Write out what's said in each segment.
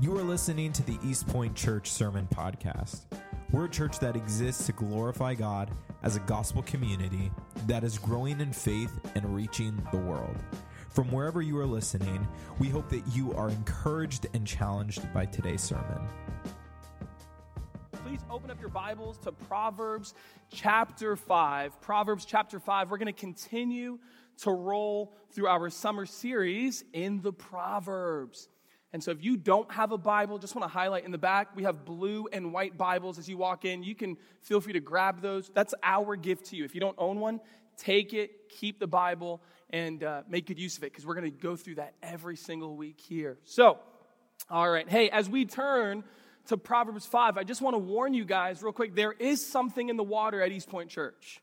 You are listening to the East Point Church Sermon Podcast. We're a church that exists to glorify God as a gospel community that is growing in faith and reaching the world. From wherever you are listening, we hope that you are encouraged and challenged by today's sermon. Please open up your Bibles to Proverbs chapter 5. Proverbs chapter 5. We're going to continue to roll through our summer series in the Proverbs. And so, if you don't have a Bible, just want to highlight in the back, we have blue and white Bibles as you walk in. You can feel free to grab those. That's our gift to you. If you don't own one, take it, keep the Bible, and uh, make good use of it because we're going to go through that every single week here. So, all right. Hey, as we turn to Proverbs 5, I just want to warn you guys real quick there is something in the water at East Point Church.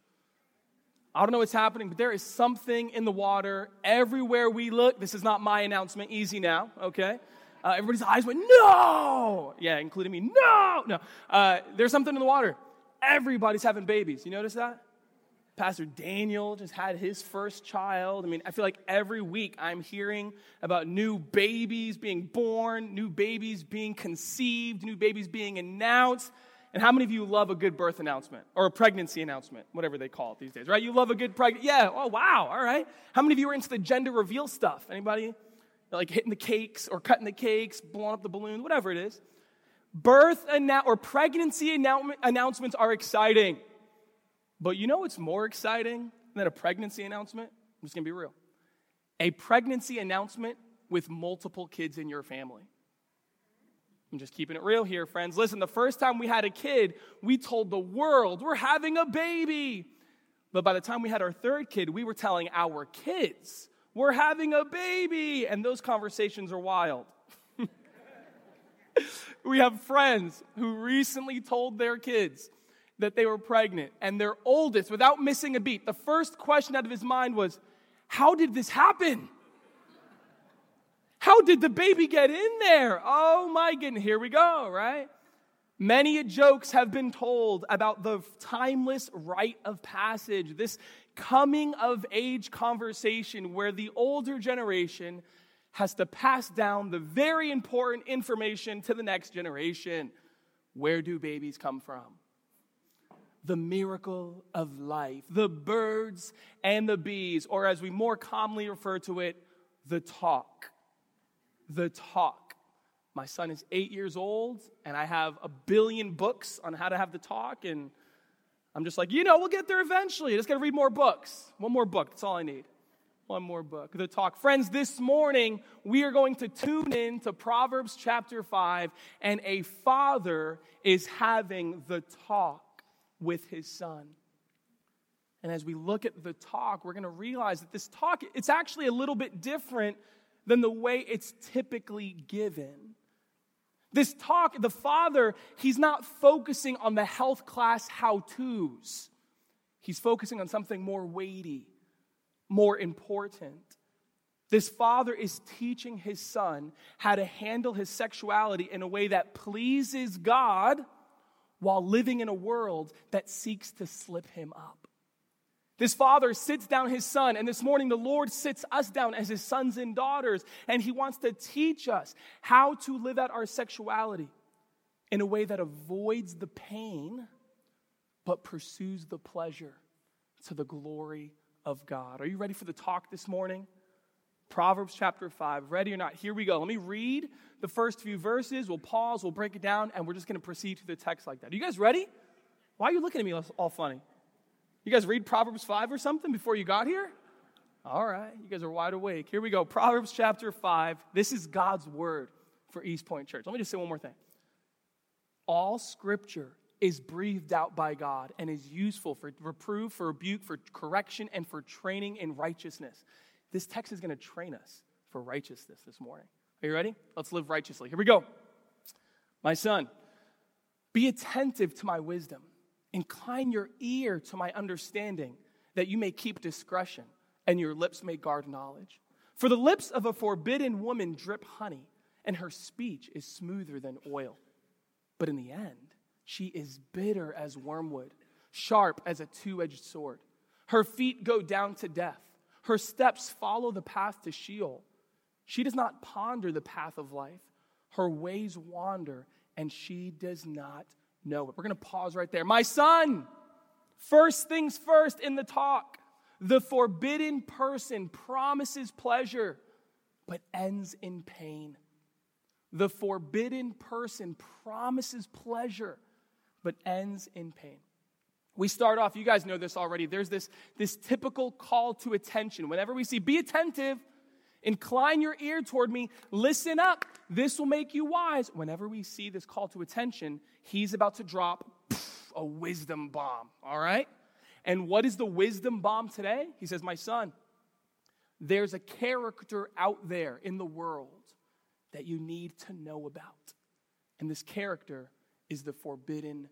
I don't know what's happening, but there is something in the water everywhere we look. This is not my announcement. Easy now, okay? Uh, everybody's eyes went, no! Yeah, including me, no! No. Uh, there's something in the water. Everybody's having babies. You notice that? Pastor Daniel just had his first child. I mean, I feel like every week I'm hearing about new babies being born, new babies being conceived, new babies being announced. And how many of you love a good birth announcement or a pregnancy announcement, whatever they call it these days, right? You love a good pregnancy. Yeah, oh, wow, all right. How many of you are into the gender reveal stuff? Anybody? Like hitting the cakes or cutting the cakes, blowing up the balloon, whatever it is. Birth annou- or pregnancy annou- announcements are exciting. But you know what's more exciting than a pregnancy announcement? I'm just gonna be real. A pregnancy announcement with multiple kids in your family. I'm just keeping it real here, friends. Listen, the first time we had a kid, we told the world we're having a baby. But by the time we had our third kid, we were telling our kids we're having a baby. And those conversations are wild. we have friends who recently told their kids that they were pregnant, and their oldest, without missing a beat, the first question out of his mind was, How did this happen? How did the baby get in there? Oh my goodness, here we go, right? Many jokes have been told about the timeless rite of passage, this coming of age conversation where the older generation has to pass down the very important information to the next generation. Where do babies come from? The miracle of life, the birds and the bees, or as we more commonly refer to it, the talk. The talk. My son is eight years old, and I have a billion books on how to have the talk, and I'm just like, you know, we'll get there eventually. I just got to read more books. One more book. That's all I need. One more book. The talk. Friends, this morning we are going to tune in to Proverbs chapter 5, and a father is having the talk with his son. And as we look at the talk, we're going to realize that this talk, it's actually a little bit different than the way it's typically given. This talk, the father, he's not focusing on the health class how to's. He's focusing on something more weighty, more important. This father is teaching his son how to handle his sexuality in a way that pleases God while living in a world that seeks to slip him up. This father sits down his son, and this morning the Lord sits us down as his sons and daughters, and he wants to teach us how to live out our sexuality in a way that avoids the pain but pursues the pleasure to the glory of God. Are you ready for the talk this morning? Proverbs chapter 5. Ready or not? Here we go. Let me read the first few verses. We'll pause, we'll break it down, and we're just going to proceed through the text like that. Are you guys ready? Why are you looking at me all funny? You guys read Proverbs 5 or something before you got here? All right, you guys are wide awake. Here we go. Proverbs chapter 5. This is God's word for East Point Church. Let me just say one more thing. All scripture is breathed out by God and is useful for reproof, for rebuke, for correction, and for training in righteousness. This text is going to train us for righteousness this morning. Are you ready? Let's live righteously. Here we go. My son, be attentive to my wisdom Incline your ear to my understanding, that you may keep discretion, and your lips may guard knowledge. For the lips of a forbidden woman drip honey, and her speech is smoother than oil. But in the end, she is bitter as wormwood, sharp as a two edged sword. Her feet go down to death, her steps follow the path to Sheol. She does not ponder the path of life. Her ways wander, and she does not know it. We're going to pause right there. My son, first things first in the talk. The forbidden person promises pleasure, but ends in pain. The forbidden person promises pleasure, but ends in pain. We start off, you guys know this already. There's this, this typical call to attention. Whenever we see, be attentive, incline your ear toward me, listen up, this will make you wise. Whenever we see this call to attention, he's about to drop a wisdom bomb, all right? And what is the wisdom bomb today? He says, My son, there's a character out there in the world that you need to know about. And this character is the forbidden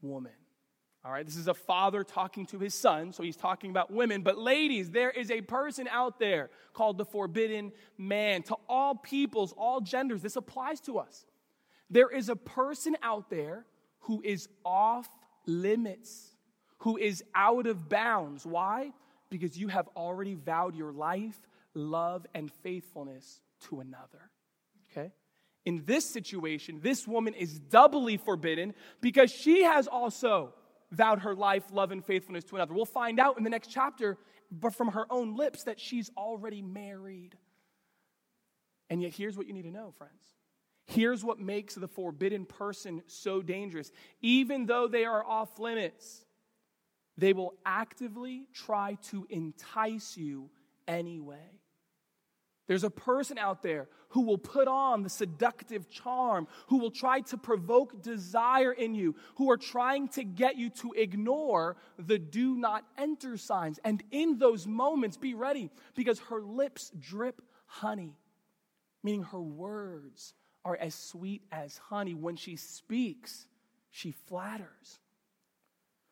woman. All right, this is a father talking to his son, so he's talking about women. But ladies, there is a person out there called the forbidden man. To all peoples, all genders, this applies to us. There is a person out there who is off limits who is out of bounds. Why? Because you have already vowed your life, love, and faithfulness to another. Okay? In this situation, this woman is doubly forbidden because she has also vowed her life, love, and faithfulness to another. We'll find out in the next chapter, but from her own lips, that she's already married. And yet, here's what you need to know, friends. Here's what makes the forbidden person so dangerous. Even though they are off limits, they will actively try to entice you anyway. There's a person out there who will put on the seductive charm, who will try to provoke desire in you, who are trying to get you to ignore the do not enter signs. And in those moments, be ready because her lips drip honey, meaning her words are as sweet as honey. When she speaks, she flatters.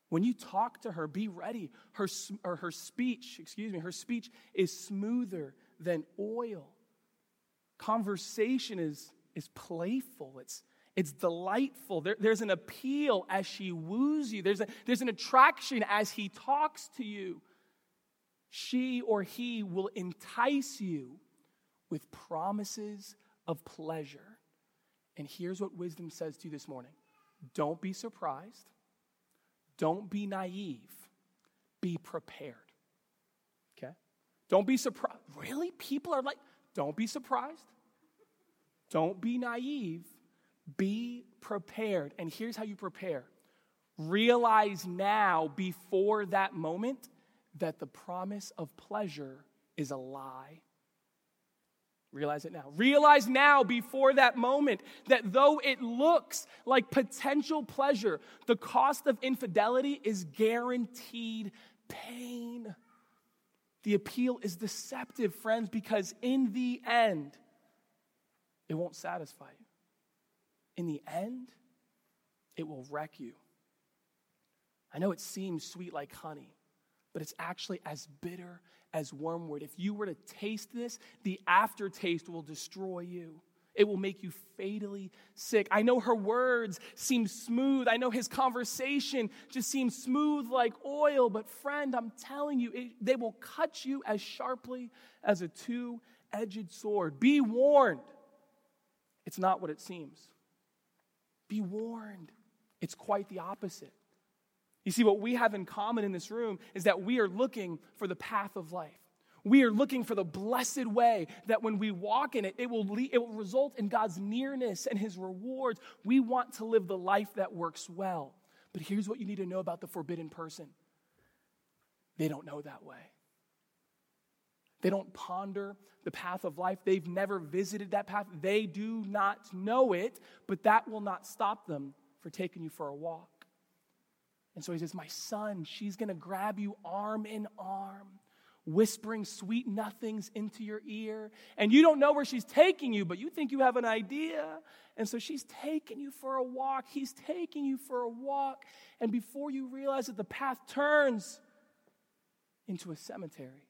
When you talk to her, be ready. Her, or her speech, excuse me, her speech is smoother than oil. Conversation is, is playful, it's, it's delightful. There, there's an appeal as she woos you, there's, a, there's an attraction as he talks to you. She or he will entice you with promises of pleasure. And here's what wisdom says to you this morning don't be surprised don't be naive, be prepared. Don't be surprised. Really? People are like, don't be surprised. Don't be naive, be prepared. And here's how you prepare realize now, before that moment, that the promise of pleasure is a lie. Realize it now. Realize now, before that moment, that though it looks like potential pleasure, the cost of infidelity is guaranteed pain. The appeal is deceptive, friends, because in the end, it won't satisfy you. In the end, it will wreck you. I know it seems sweet like honey, but it's actually as bitter as wormwood. If you were to taste this, the aftertaste will destroy you. It will make you fatally sick. I know her words seem smooth. I know his conversation just seems smooth like oil. But, friend, I'm telling you, it, they will cut you as sharply as a two edged sword. Be warned. It's not what it seems. Be warned. It's quite the opposite. You see, what we have in common in this room is that we are looking for the path of life. We are looking for the blessed way that when we walk in it, it will, lead, it will result in God's nearness and His rewards. We want to live the life that works well. But here's what you need to know about the forbidden person they don't know that way. They don't ponder the path of life. They've never visited that path. They do not know it, but that will not stop them for taking you for a walk. And so he says, My son, she's going to grab you arm in arm, whispering sweet nothings into your ear. And you don't know where she's taking you, but you think you have an idea. And so she's taking you for a walk. He's taking you for a walk. And before you realize it, the path turns into a cemetery.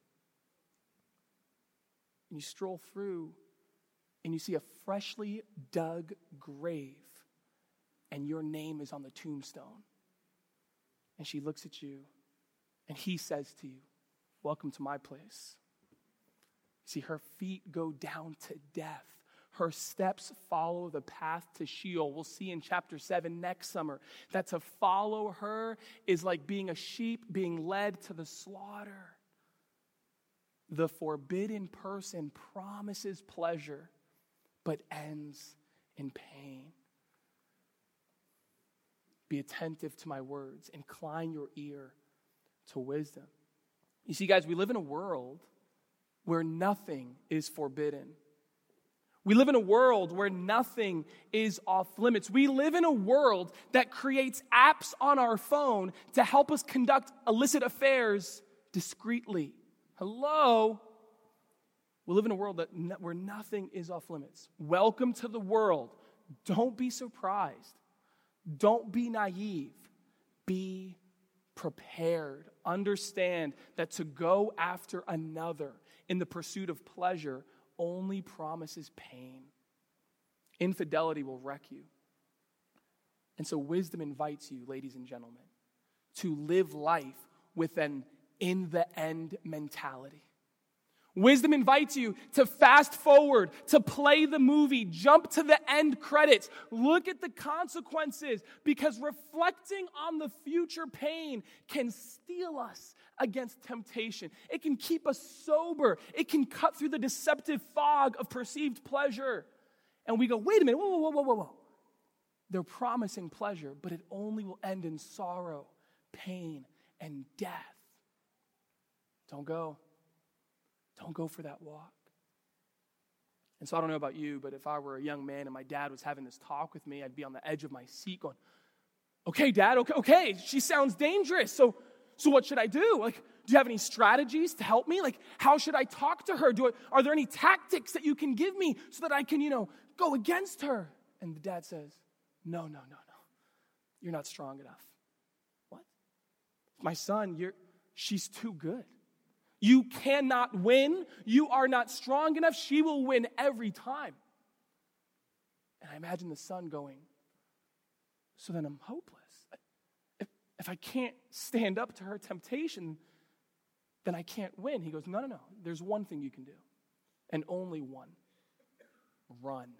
And you stroll through and you see a freshly dug grave, and your name is on the tombstone. And she looks at you, and he says to you, Welcome to my place. See, her feet go down to death. her steps follow the path to Sheol. We'll see in chapter 7 next summer that to follow her is like being a sheep being led to the slaughter. The forbidden person promises pleasure but ends in pain. Be attentive to my words, incline your ear to wisdom. You see, guys, we live in a world where nothing is forbidden. We live in a world where nothing is off limits. We live in a world that creates apps on our phone to help us conduct illicit affairs discreetly. Hello? We live in a world that, where nothing is off limits. Welcome to the world. Don't be surprised. Don't be naive. Be prepared. Understand that to go after another in the pursuit of pleasure only promises pain. Infidelity will wreck you. And so, wisdom invites you, ladies and gentlemen, to live life with an in the end mentality. Wisdom invites you to fast forward, to play the movie, jump to the end credits, look at the consequences, because reflecting on the future pain can steel us against temptation. It can keep us sober, it can cut through the deceptive fog of perceived pleasure. And we go, wait a minute, whoa, whoa, whoa, whoa, whoa. They're promising pleasure, but it only will end in sorrow, pain, and death. Don't go. Don't go for that walk. And so I don't know about you, but if I were a young man and my dad was having this talk with me, I'd be on the edge of my seat going, okay, dad, okay, okay, she sounds dangerous. So, so what should I do? Like, do you have any strategies to help me? Like, how should I talk to her? Do I, are there any tactics that you can give me so that I can, you know, go against her? And the dad says, no, no, no, no. You're not strong enough. What? My son, you're, she's too good. You cannot win. You are not strong enough. She will win every time. And I imagine the son going, So then I'm hopeless. If, if I can't stand up to her temptation, then I can't win. He goes, No, no, no. There's one thing you can do, and only one run.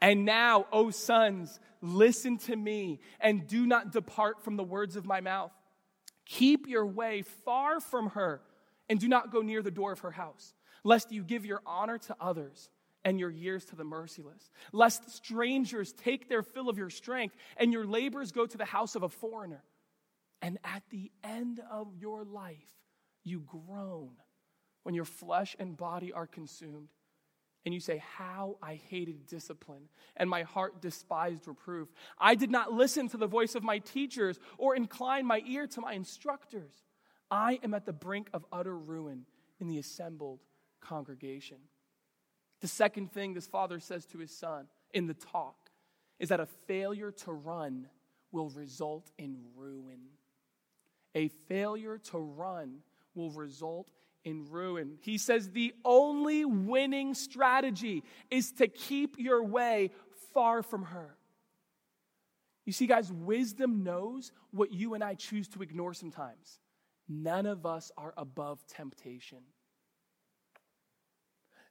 And now, O sons, listen to me and do not depart from the words of my mouth. Keep your way far from her and do not go near the door of her house, lest you give your honor to others and your years to the merciless, lest strangers take their fill of your strength and your labors go to the house of a foreigner. And at the end of your life, you groan when your flesh and body are consumed and you say, How I hated discipline, and my heart despised reproof. I did not listen to the voice of my teachers or incline my ear to my instructors. I am at the brink of utter ruin in the assembled congregation. The second thing this father says to his son in the talk is that a failure to run will result in ruin. A failure to run will result in ruin. He says the only winning strategy is to keep your way far from her. You see, guys, wisdom knows what you and I choose to ignore sometimes. None of us are above temptation.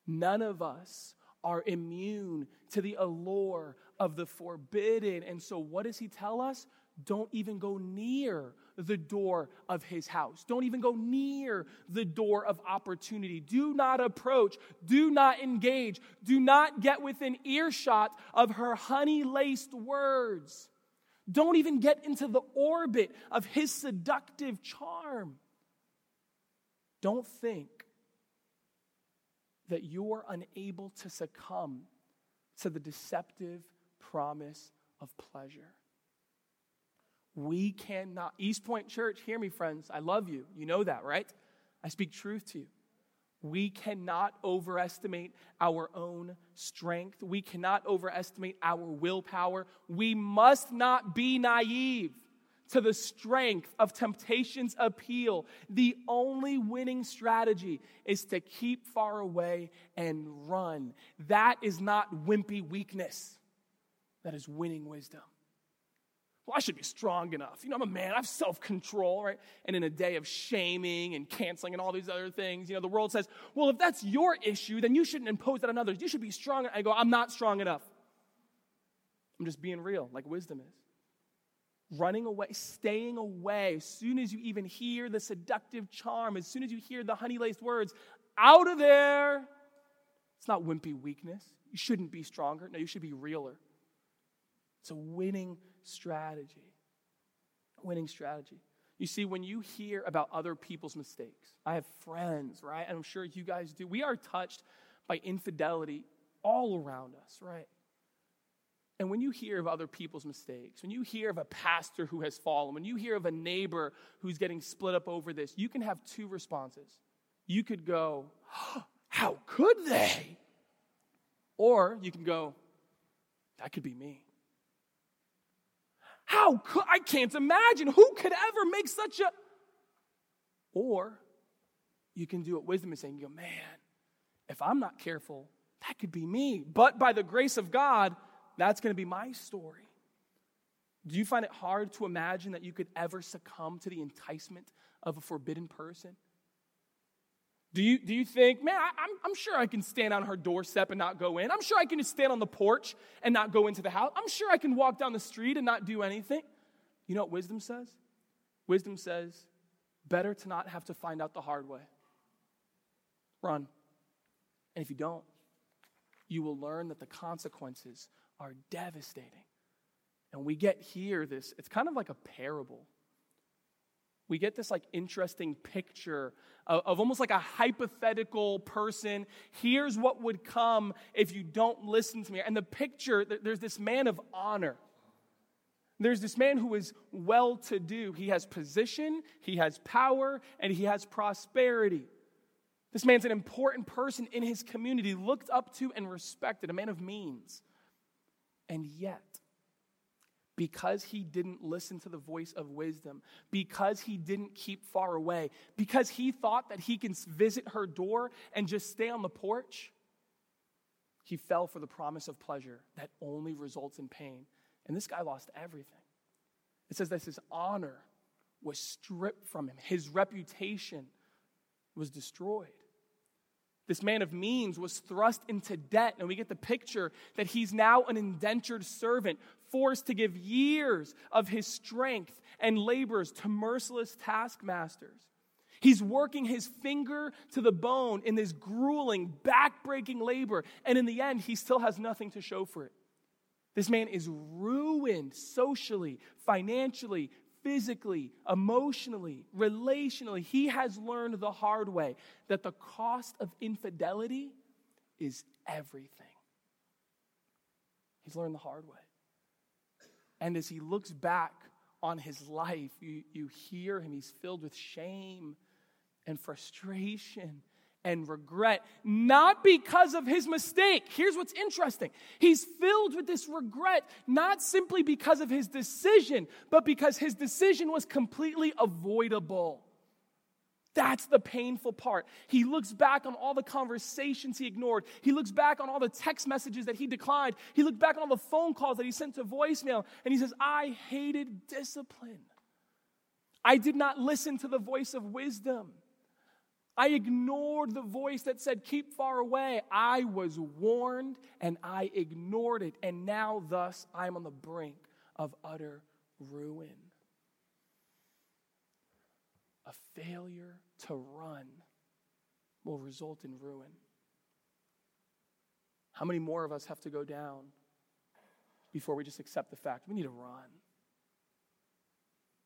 None of us are immune to the allure of the forbidden. And so, what does he tell us? Don't even go near the door of his house. Don't even go near the door of opportunity. Do not approach. Do not engage. Do not get within earshot of her honey laced words. Don't even get into the orbit of his seductive charm. Don't think that you're unable to succumb to the deceptive promise of pleasure. We cannot, East Point Church, hear me, friends. I love you. You know that, right? I speak truth to you. We cannot overestimate our own strength. We cannot overestimate our willpower. We must not be naive to the strength of temptation's appeal. The only winning strategy is to keep far away and run. That is not wimpy weakness, that is winning wisdom. Well, I should be strong enough. You know, I'm a man, I have self control, right? And in a day of shaming and canceling and all these other things, you know, the world says, well, if that's your issue, then you shouldn't impose that on others. You should be strong. I go, I'm not strong enough. I'm just being real, like wisdom is. Running away, staying away, as soon as you even hear the seductive charm, as soon as you hear the honey laced words, out of there. It's not wimpy weakness. You shouldn't be stronger. No, you should be realer. It's a winning strategy. Winning strategy. You see, when you hear about other people's mistakes, I have friends, right? And I'm sure you guys do. We are touched by infidelity all around us, right? And when you hear of other people's mistakes, when you hear of a pastor who has fallen, when you hear of a neighbor who's getting split up over this, you can have two responses. You could go, How could they? Or you can go, That could be me. How could I can't imagine who could ever make such a or you can do what wisdom is saying, go, man, if I'm not careful, that could be me. But by the grace of God, that's going to be my story. Do you find it hard to imagine that you could ever succumb to the enticement of a forbidden person? Do you, do you think, man, I, am I'm, I'm sure I can stand on her doorstep and not go in? I'm sure I can just stand on the porch and not go into the house. I'm sure I can walk down the street and not do anything. You know what wisdom says? Wisdom says, better to not have to find out the hard way. Run. And if you don't, you will learn that the consequences are devastating. And we get here this, it's kind of like a parable we get this like interesting picture of, of, almost like a hypothetical person. Here's what would come if you don't listen to me. And the picture, there's this man of honor. There's this man who is well to do. He has position, he has power, and he has prosperity. This man's an important person in his community, looked up to and respected, a man of means. And yet, because he didn't listen to the voice of wisdom, because he didn't keep far away, because he thought that he can visit her door and just stay on the porch, he fell for the promise of pleasure that only results in pain. And this guy lost everything. It says that his honor was stripped from him, his reputation was destroyed. This man of means was thrust into debt, and we get the picture that he's now an indentured servant, forced to give years of his strength and labors to merciless taskmasters. He's working his finger to the bone in this grueling, backbreaking labor, and in the end, he still has nothing to show for it. This man is ruined socially, financially, physically, emotionally, relationally. He has learned the hard way that the cost of infidelity is everything. He's learned the hard way. And as he looks back on his life, you, you hear him. He's filled with shame and frustration and regret, not because of his mistake. Here's what's interesting he's filled with this regret, not simply because of his decision, but because his decision was completely avoidable. That's the painful part. He looks back on all the conversations he ignored. He looks back on all the text messages that he declined. He looked back on all the phone calls that he sent to voicemail. And he says, I hated discipline. I did not listen to the voice of wisdom. I ignored the voice that said, Keep far away. I was warned and I ignored it. And now, thus, I'm on the brink of utter ruin. A failure to run will result in ruin. How many more of us have to go down before we just accept the fact we need to run?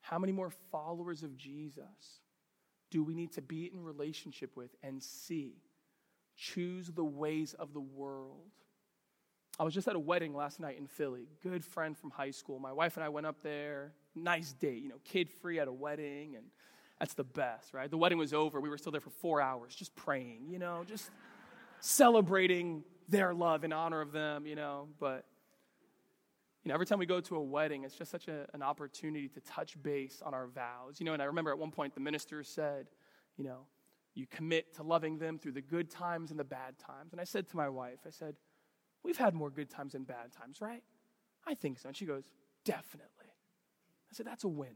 How many more followers of Jesus? do we need to be in relationship with and see? Choose the ways of the world. I was just at a wedding last night in Philly. Good friend from high school. My wife and I went up there. Nice date, you know, kid free at a wedding, and that's the best, right? The wedding was over. We were still there for four hours, just praying, you know, just celebrating their love in honor of them, you know. But you know, every time we go to a wedding, it's just such a, an opportunity to touch base on our vows. You know, and I remember at one point the minister said, you know, you commit to loving them through the good times and the bad times. And I said to my wife, I said, we've had more good times than bad times, right? I think so. And she goes, definitely. I said, that's a win.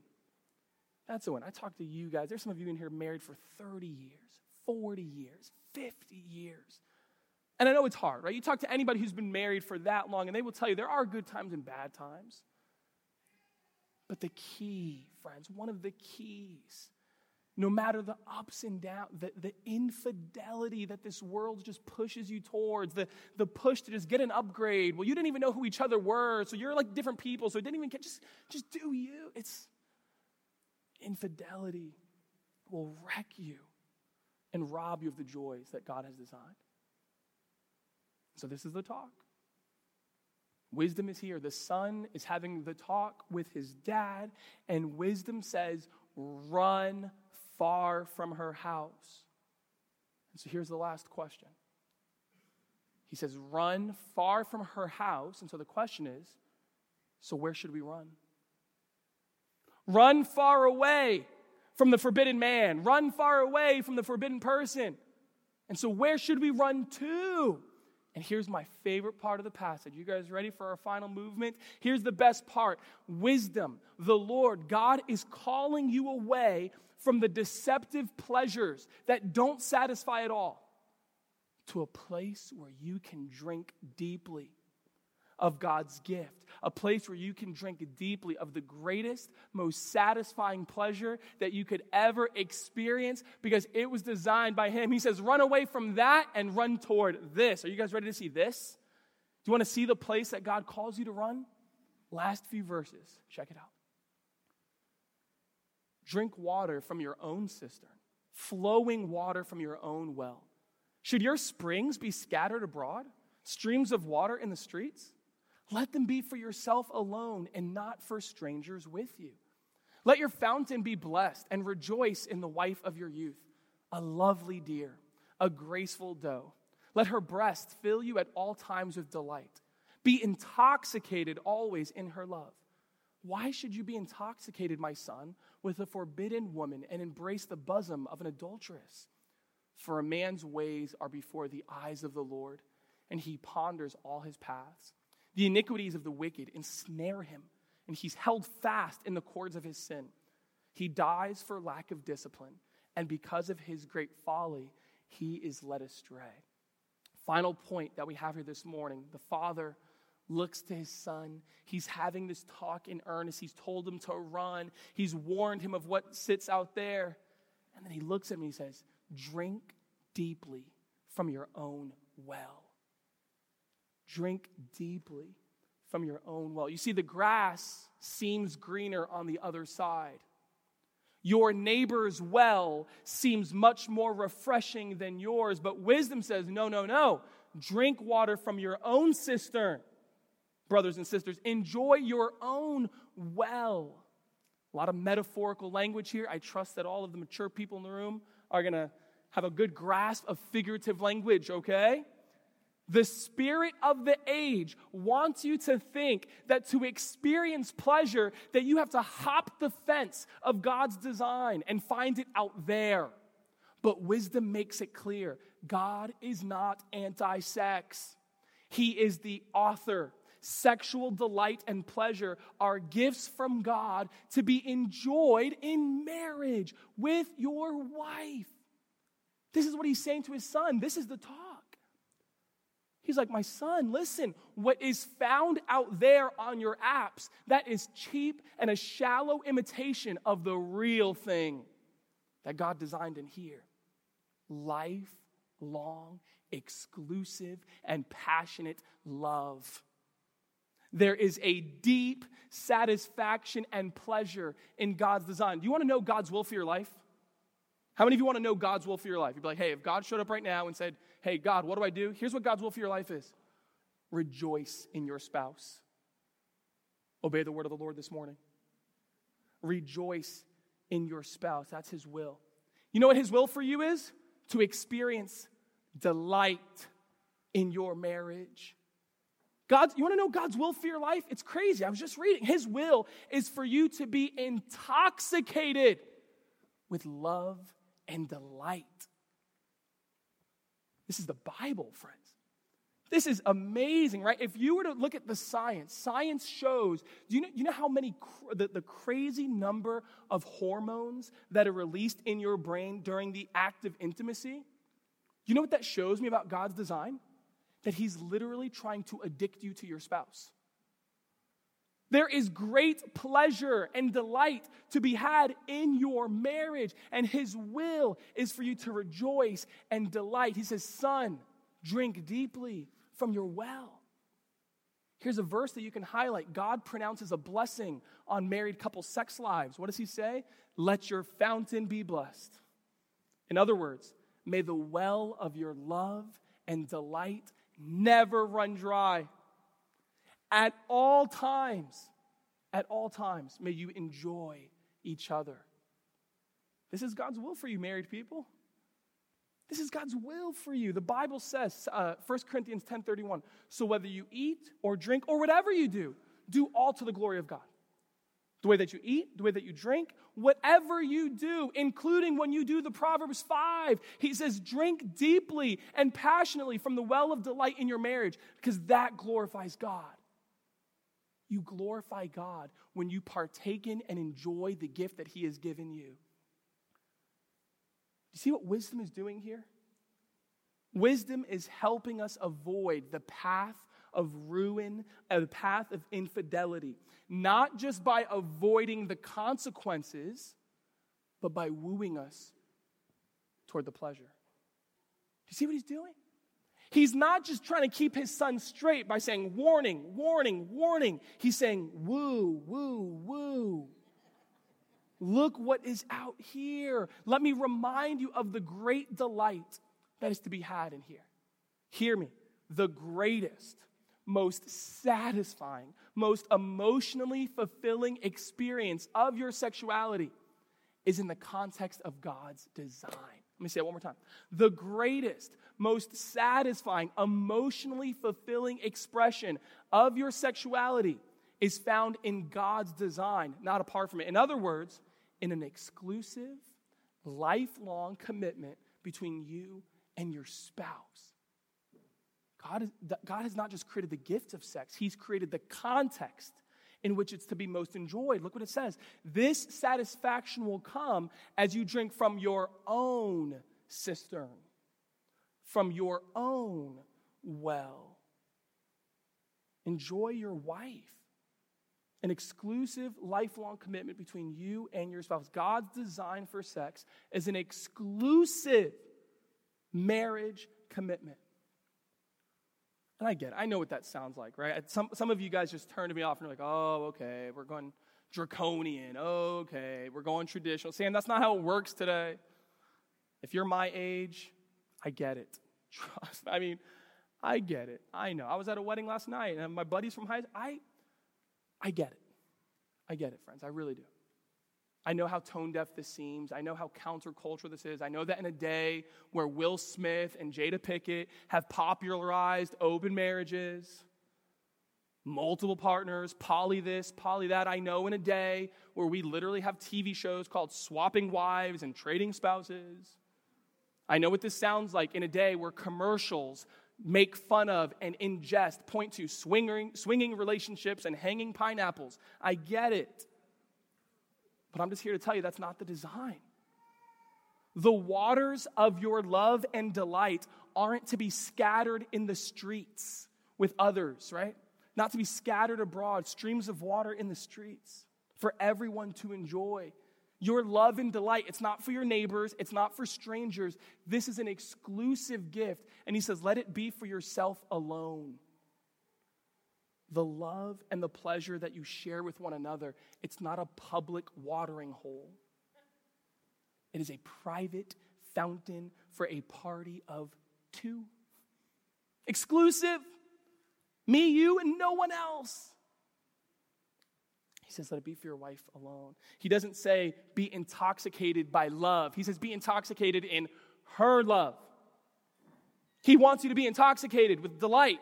That's the one. I talked to you guys. There's some of you in here married for 30 years, 40 years, 50 years. And I know it's hard, right? You talk to anybody who's been married for that long, and they will tell you there are good times and bad times. But the key, friends, one of the keys, no matter the ups and downs, the, the infidelity that this world just pushes you towards, the, the push to just get an upgrade. Well, you didn't even know who each other were, so you're like different people, so it didn't even get, just, just do you. It's infidelity will wreck you and rob you of the joys that God has designed. So, this is the talk. Wisdom is here. The son is having the talk with his dad, and wisdom says, Run far from her house. And so, here's the last question. He says, Run far from her house. And so, the question is, So, where should we run? Run far away from the forbidden man. Run far away from the forbidden person. And so, where should we run to? And here's my favorite part of the passage. You guys ready for our final movement? Here's the best part wisdom. The Lord, God, is calling you away from the deceptive pleasures that don't satisfy at all to a place where you can drink deeply of God's gift, a place where you can drink deeply of the greatest, most satisfying pleasure that you could ever experience because it was designed by Him. He says, run away from that and run toward this. Are you guys ready to see this? Do you want to see the place that God calls you to run? Last few verses. Check it out. Drink water from your own cistern, flowing water from your own well. Should your springs be scattered abroad, streams of water in the streets? Let them be for yourself alone and not for strangers with you. Let your fountain be blessed and rejoice in the wife of your youth, a lovely deer, a graceful doe. Let her breast fill you at all times with delight. Be intoxicated always in her love. Why should you be intoxicated, my son, with a forbidden woman and embrace the bosom of an adulteress? For a man's ways are before the eyes of the Lord, and he ponders all his paths. The iniquities of the wicked ensnare him, and he's held fast in the cords of his sin. He dies for lack of discipline, and because of his great folly, he is led astray. Final point that we have here this morning the father looks to his son. He's having this talk in earnest. He's told him to run, he's warned him of what sits out there. And then he looks at me and he says, Drink deeply from your own well. Drink deeply from your own well. You see, the grass seems greener on the other side. Your neighbor's well seems much more refreshing than yours, but wisdom says, no, no, no. Drink water from your own cistern, brothers and sisters. Enjoy your own well. A lot of metaphorical language here. I trust that all of the mature people in the room are going to have a good grasp of figurative language, okay? The spirit of the age wants you to think that to experience pleasure that you have to hop the fence of God's design and find it out there. But wisdom makes it clear God is not anti-sex. He is the author. Sexual delight and pleasure are gifts from God to be enjoyed in marriage with your wife. This is what he's saying to his son. This is the talk. He's like, My son, listen, what is found out there on your apps, that is cheap and a shallow imitation of the real thing that God designed in here. Lifelong, exclusive, and passionate love. There is a deep satisfaction and pleasure in God's design. Do you want to know God's will for your life? How many of you want to know God's will for your life? You'd be like, hey, if God showed up right now and said, hey, God, what do I do? Here's what God's will for your life is rejoice in your spouse. Obey the word of the Lord this morning. Rejoice in your spouse. That's his will. You know what his will for you is? To experience delight in your marriage. God, you want to know God's will for your life? It's crazy. I was just reading. His will is for you to be intoxicated with love and delight this is the Bible, friends. This is amazing, right? If you were to look at the science, science shows, do you know, you know how many, cr- the, the crazy number of hormones that are released in your brain during the act of intimacy? You know what that shows me about God's design? That He's literally trying to addict you to your spouse. There is great pleasure and delight to be had in your marriage, and His will is for you to rejoice and delight. He says, Son, drink deeply from your well. Here's a verse that you can highlight. God pronounces a blessing on married couple sex lives. What does he say? Let your fountain be blessed. In other words, may the well of your love and delight never run dry. At all times, at all times, may you enjoy each other. This is God's will for you, married people. This is God's will for you. The Bible says, uh, 1 Corinthians 10.31, so whether you eat or drink or whatever you do, do all to the glory of God. The way that you eat, the way that you drink, whatever you do, including when you do the Proverbs 5, he says, drink deeply and passionately from the well of delight in your marriage because that glorifies God. You glorify God when you partake in and enjoy the gift that he has given you Do you see what wisdom is doing here? Wisdom is helping us avoid the path of ruin, uh, the path of infidelity, not just by avoiding the consequences, but by wooing us toward the pleasure. Do you see what he's doing? He's not just trying to keep his son straight by saying, warning, warning, warning. He's saying, woo, woo, woo. Look what is out here. Let me remind you of the great delight that is to be had in here. Hear me. The greatest, most satisfying, most emotionally fulfilling experience of your sexuality is in the context of God's design. Let me say it one more time. The greatest, most satisfying, emotionally fulfilling expression of your sexuality is found in God's design, not apart from it. In other words, in an exclusive, lifelong commitment between you and your spouse. God, is, God has not just created the gift of sex, He's created the context in which it's to be most enjoyed. Look what it says. This satisfaction will come as you drink from your own cistern, from your own well. Enjoy your wife an exclusive, lifelong commitment between you and your spouse. God's design for sex is an exclusive marriage commitment. And I get it. I know what that sounds like, right? Some, some of you guys just turn to me off and are like, oh, okay, we're going draconian. Okay, we're going traditional. Sam, that's not how it works today. If you're my age, I get it. Trust. I mean, I get it. I know. I was at a wedding last night, and my buddies from high school. I I get it. I get it, friends. I really do. I know how tone deaf this seems. I know how countercultural this is. I know that in a day where Will Smith and Jada Pinkett have popularized open marriages, multiple partners, poly this, poly that, I know in a day where we literally have TV shows called Swapping Wives and Trading Spouses. I know what this sounds like in a day where commercials make fun of and ingest, point to swinging, swinging relationships and hanging pineapples. I get it. But I'm just here to tell you that's not the design. The waters of your love and delight aren't to be scattered in the streets with others, right? Not to be scattered abroad, streams of water in the streets for everyone to enjoy. Your love and delight, it's not for your neighbors, it's not for strangers. This is an exclusive gift. And he says, let it be for yourself alone. The love and the pleasure that you share with one another, it's not a public watering hole. It is a private fountain for a party of two. Exclusive. Me, you, and no one else. He says, let it be for your wife alone. He doesn't say, be intoxicated by love. He says, be intoxicated in her love. He wants you to be intoxicated with delight,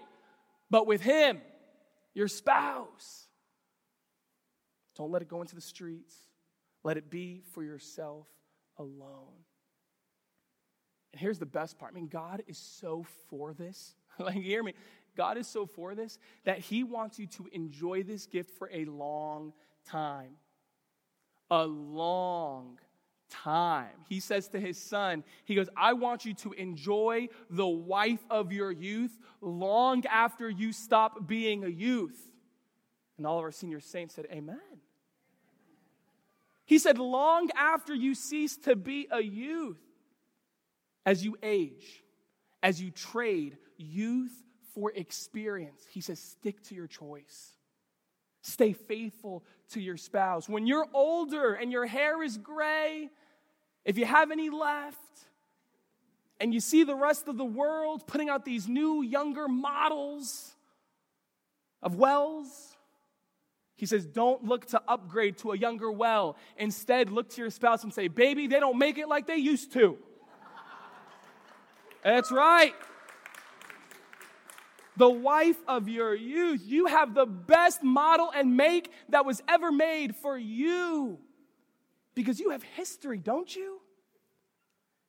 but with Him, your spouse. Don't let it go into the streets. Let it be for yourself alone. And here's the best part I mean, God is so for this. like, hear me. God is so for this that He wants you to enjoy this gift for a long time. A long time. He says to his son, He goes, I want you to enjoy the wife of your youth long after you stop being a youth. And all of our senior saints said, Amen. He said, long after you cease to be a youth, as you age, as you trade youth for experience, he says, stick to your choice. Stay faithful to your spouse. When you're older and your hair is gray, if you have any left, and you see the rest of the world putting out these new, younger models of wells, he says, don't look to upgrade to a younger well. Instead, look to your spouse and say, Baby, they don't make it like they used to. That's right. The wife of your youth. You have the best model and make that was ever made for you. Because you have history, don't you?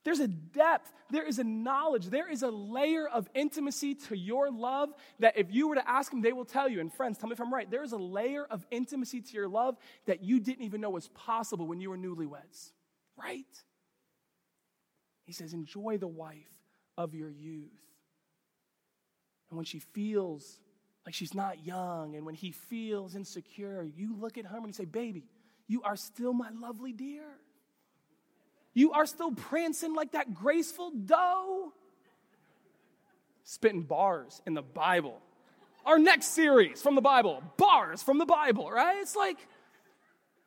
There's a depth, there is a knowledge, there is a layer of intimacy to your love that if you were to ask them, they will tell you. And friends, tell me if I'm right. There is a layer of intimacy to your love that you didn't even know was possible when you were newlyweds, right? He says, enjoy the wife of your youth. And when she feels like she's not young, and when he feels insecure, you look at her and you say, Baby, you are still my lovely dear. You are still prancing like that graceful doe. Spitting bars in the Bible. Our next series from the Bible, bars from the Bible, right? It's like,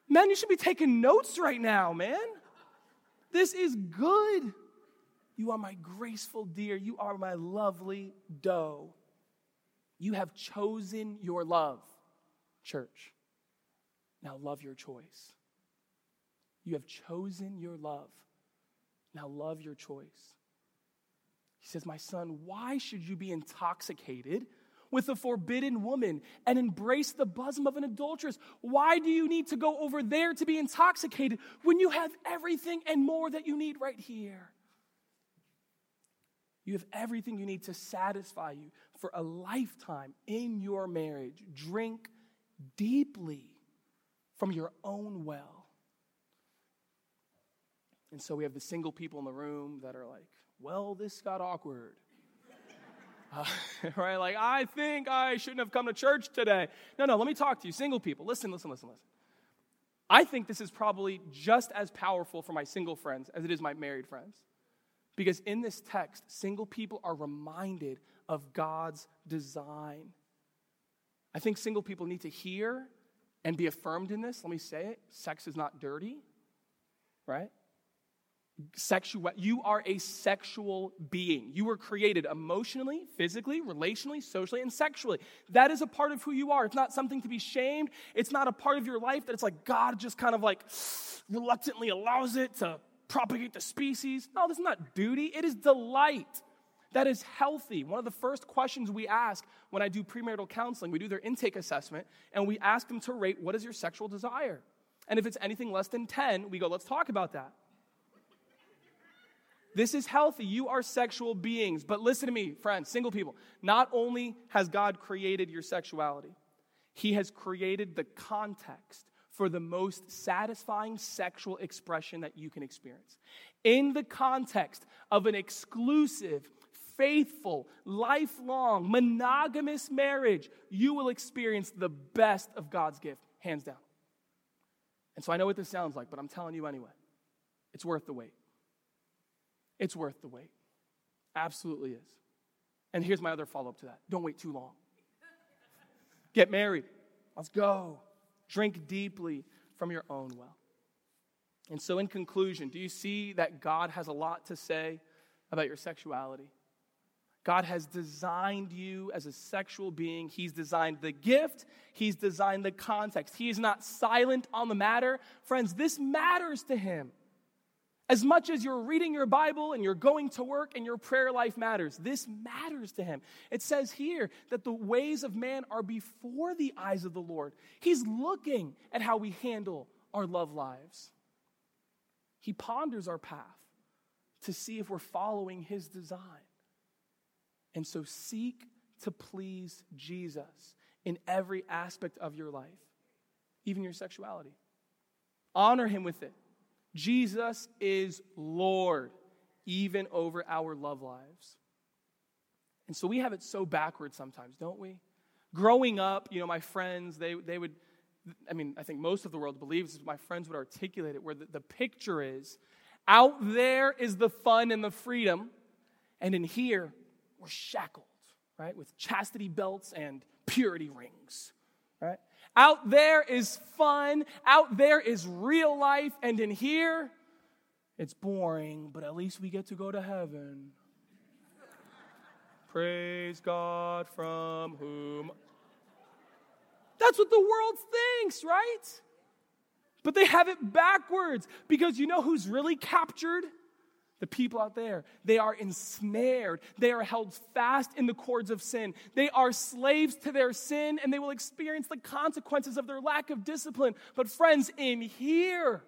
man, you should be taking notes right now, man. This is good. You are my graceful deer. You are my lovely doe. You have chosen your love, church. Now love your choice. You have chosen your love. Now love your choice. He says, My son, why should you be intoxicated with a forbidden woman and embrace the bosom of an adulteress? Why do you need to go over there to be intoxicated when you have everything and more that you need right here? You have everything you need to satisfy you for a lifetime in your marriage. Drink deeply from your own well. And so we have the single people in the room that are like, well, this got awkward. Uh, right? Like, I think I shouldn't have come to church today. No, no, let me talk to you, single people. Listen, listen, listen, listen. I think this is probably just as powerful for my single friends as it is my married friends. Because in this text, single people are reminded of God's design. I think single people need to hear and be affirmed in this. Let me say it sex is not dirty, right? sexual you are a sexual being you were created emotionally physically relationally socially and sexually that is a part of who you are it's not something to be shamed it's not a part of your life that it's like god just kind of like reluctantly allows it to propagate the species no this is not duty it is delight that is healthy one of the first questions we ask when i do premarital counseling we do their intake assessment and we ask them to rate what is your sexual desire and if it's anything less than 10 we go let's talk about that this is healthy. You are sexual beings. But listen to me, friends, single people. Not only has God created your sexuality, He has created the context for the most satisfying sexual expression that you can experience. In the context of an exclusive, faithful, lifelong, monogamous marriage, you will experience the best of God's gift, hands down. And so I know what this sounds like, but I'm telling you anyway. It's worth the wait. It's worth the wait. Absolutely is. And here's my other follow up to that don't wait too long. Get married. Let's go. Drink deeply from your own well. And so, in conclusion, do you see that God has a lot to say about your sexuality? God has designed you as a sexual being. He's designed the gift, He's designed the context. He is not silent on the matter. Friends, this matters to Him. As much as you're reading your Bible and you're going to work and your prayer life matters, this matters to him. It says here that the ways of man are before the eyes of the Lord. He's looking at how we handle our love lives. He ponders our path to see if we're following his design. And so seek to please Jesus in every aspect of your life, even your sexuality. Honor him with it. Jesus is Lord, even over our love lives. And so we have it so backwards sometimes, don't we? Growing up, you know, my friends, they, they would, I mean, I think most of the world believes, my friends would articulate it, where the, the picture is out there is the fun and the freedom, and in here, we're shackled, right, with chastity belts and purity rings, right? Out there is fun, out there is real life, and in here, it's boring, but at least we get to go to heaven. Praise God from whom. That's what the world thinks, right? But they have it backwards because you know who's really captured? The people out there, they are ensnared. They are held fast in the cords of sin. They are slaves to their sin and they will experience the consequences of their lack of discipline. But, friends, in here,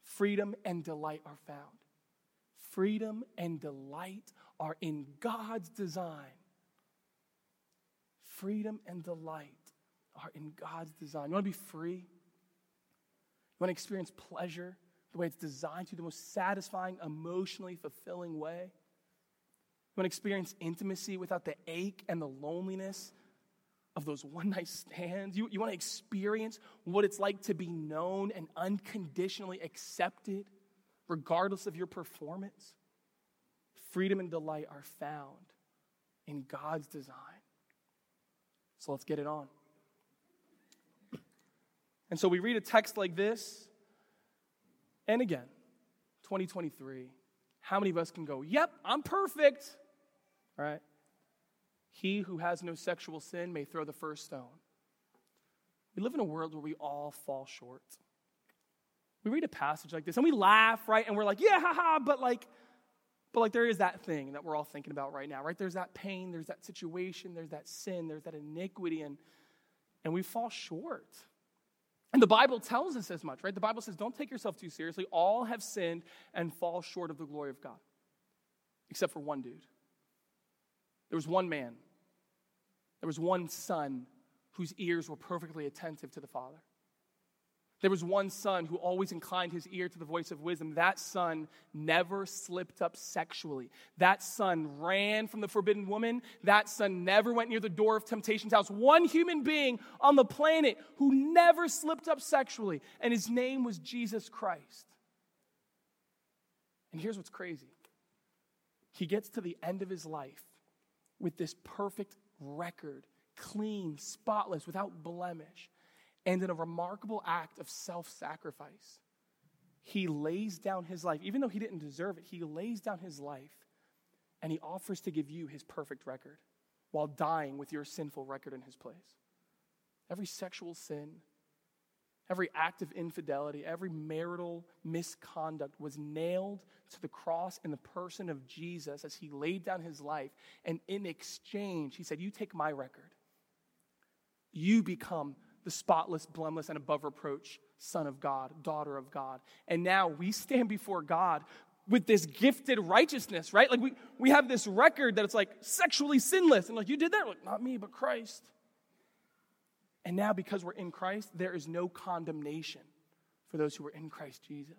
freedom and delight are found. Freedom and delight are in God's design. Freedom and delight are in God's design. You want to be free? You want to experience pleasure the way it's designed to, the most satisfying, emotionally fulfilling way? You want to experience intimacy without the ache and the loneliness of those one night stands? You, you want to experience what it's like to be known and unconditionally accepted, regardless of your performance? freedom and delight are found in God's design. So let's get it on. And so we read a text like this, and again, 2023. How many of us can go, Yep, I'm perfect? All right? He who has no sexual sin may throw the first stone. We live in a world where we all fall short. We read a passage like this and we laugh, right? And we're like, yeah, haha, but like, but like there is that thing that we're all thinking about right now, right? There's that pain, there's that situation, there's that sin, there's that iniquity, and, and we fall short. And the Bible tells us as much, right? The Bible says, don't take yourself too seriously. All have sinned and fall short of the glory of God, except for one dude. There was one man, there was one son whose ears were perfectly attentive to the Father. There was one son who always inclined his ear to the voice of wisdom. That son never slipped up sexually. That son ran from the forbidden woman. That son never went near the door of temptation's house. One human being on the planet who never slipped up sexually, and his name was Jesus Christ. And here's what's crazy he gets to the end of his life with this perfect record, clean, spotless, without blemish. And in a remarkable act of self sacrifice, he lays down his life. Even though he didn't deserve it, he lays down his life and he offers to give you his perfect record while dying with your sinful record in his place. Every sexual sin, every act of infidelity, every marital misconduct was nailed to the cross in the person of Jesus as he laid down his life. And in exchange, he said, You take my record. You become the spotless, blameless, and above reproach Son of God, daughter of God. And now we stand before God with this gifted righteousness, right? Like we, we have this record that it's like sexually sinless. And like, you did that? Like, not me, but Christ. And now, because we're in Christ, there is no condemnation for those who are in Christ Jesus.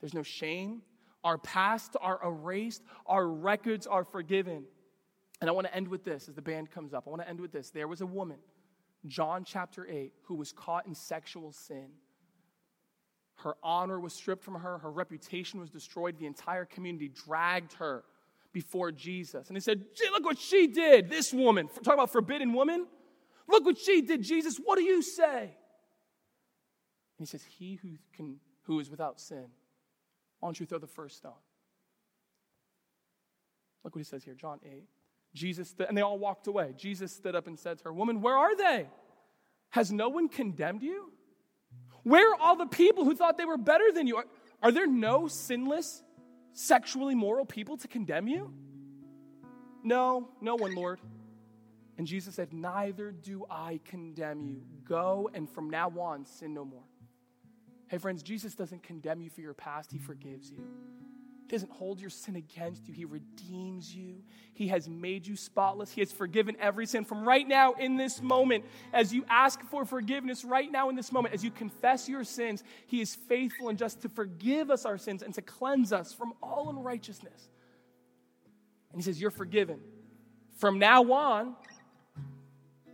There's no shame. Our past are erased, our records are forgiven. And I want to end with this as the band comes up. I want to end with this. There was a woman John chapter 8, who was caught in sexual sin. Her honor was stripped from her, her reputation was destroyed. The entire community dragged her before Jesus. And he said, look what she did, this woman. Talk about forbidden woman. Look what she did, Jesus. What do you say? And he says, He who, can, who is without sin, why don't you throw the first stone? Look what he says here, John 8. Jesus, and they all walked away. Jesus stood up and said to her, Woman, where are they? Has no one condemned you? Where are all the people who thought they were better than you? Are, are there no sinless, sexually moral people to condemn you? No, no one, Lord. And Jesus said, Neither do I condemn you. Go and from now on sin no more. Hey, friends, Jesus doesn't condemn you for your past, He forgives you. He doesn't hold your sin against you. He redeems you. He has made you spotless. He has forgiven every sin from right now in this moment. As you ask for forgiveness right now in this moment, as you confess your sins, He is faithful and just to forgive us our sins and to cleanse us from all unrighteousness. And He says, You're forgiven. From now on,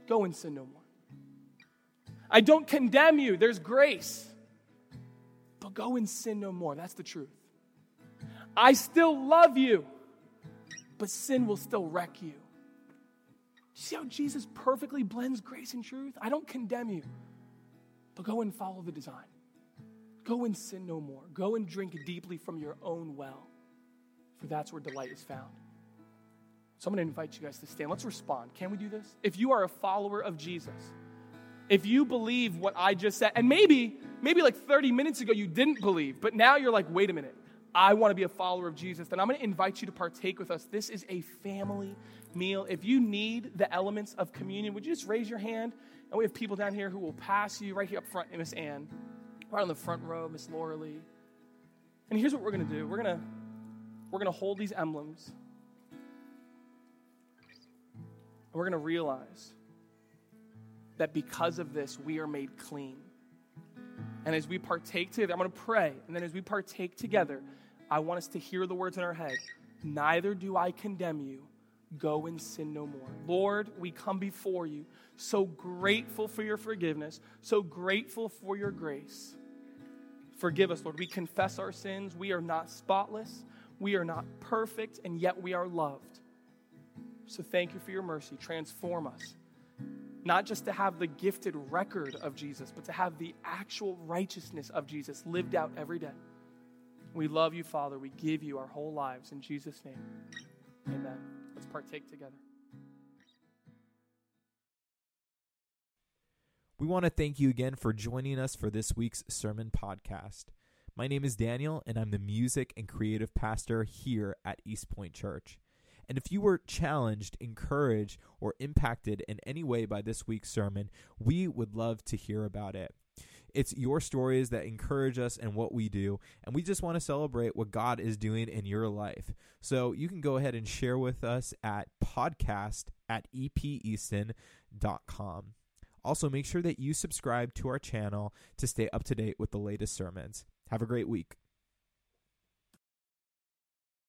go and sin no more. I don't condemn you, there's grace. But go and sin no more. That's the truth. I still love you, but sin will still wreck you. See how Jesus perfectly blends grace and truth? I don't condemn you, but go and follow the design. Go and sin no more. Go and drink deeply from your own well, for that's where delight is found. So I'm going to invite you guys to stand. Let's respond. Can we do this? If you are a follower of Jesus, if you believe what I just said, and maybe, maybe like 30 minutes ago you didn't believe, but now you're like, wait a minute, I want to be a follower of Jesus, then I'm going to invite you to partake with us. This is a family meal. If you need the elements of communion, would you just raise your hand? And we have people down here who will pass you right here up front, Miss Ann, right on the front row, Miss Laura Lee. And here's what we're going to do. We're going to we're going to hold these emblems. And we're going to realize that because of this, we are made clean. And as we partake together, I'm going to pray. And then as we partake together, I want us to hear the words in our head Neither do I condemn you. Go and sin no more. Lord, we come before you, so grateful for your forgiveness, so grateful for your grace. Forgive us, Lord. We confess our sins. We are not spotless, we are not perfect, and yet we are loved. So thank you for your mercy. Transform us. Not just to have the gifted record of Jesus, but to have the actual righteousness of Jesus lived out every day. We love you, Father. We give you our whole lives. In Jesus' name, amen. Let's partake together. We want to thank you again for joining us for this week's sermon podcast. My name is Daniel, and I'm the music and creative pastor here at East Point Church. And if you were challenged, encouraged, or impacted in any way by this week's sermon, we would love to hear about it. It's your stories that encourage us and what we do, and we just want to celebrate what God is doing in your life. So you can go ahead and share with us at podcast at epeaston.com. Also, make sure that you subscribe to our channel to stay up to date with the latest sermons. Have a great week.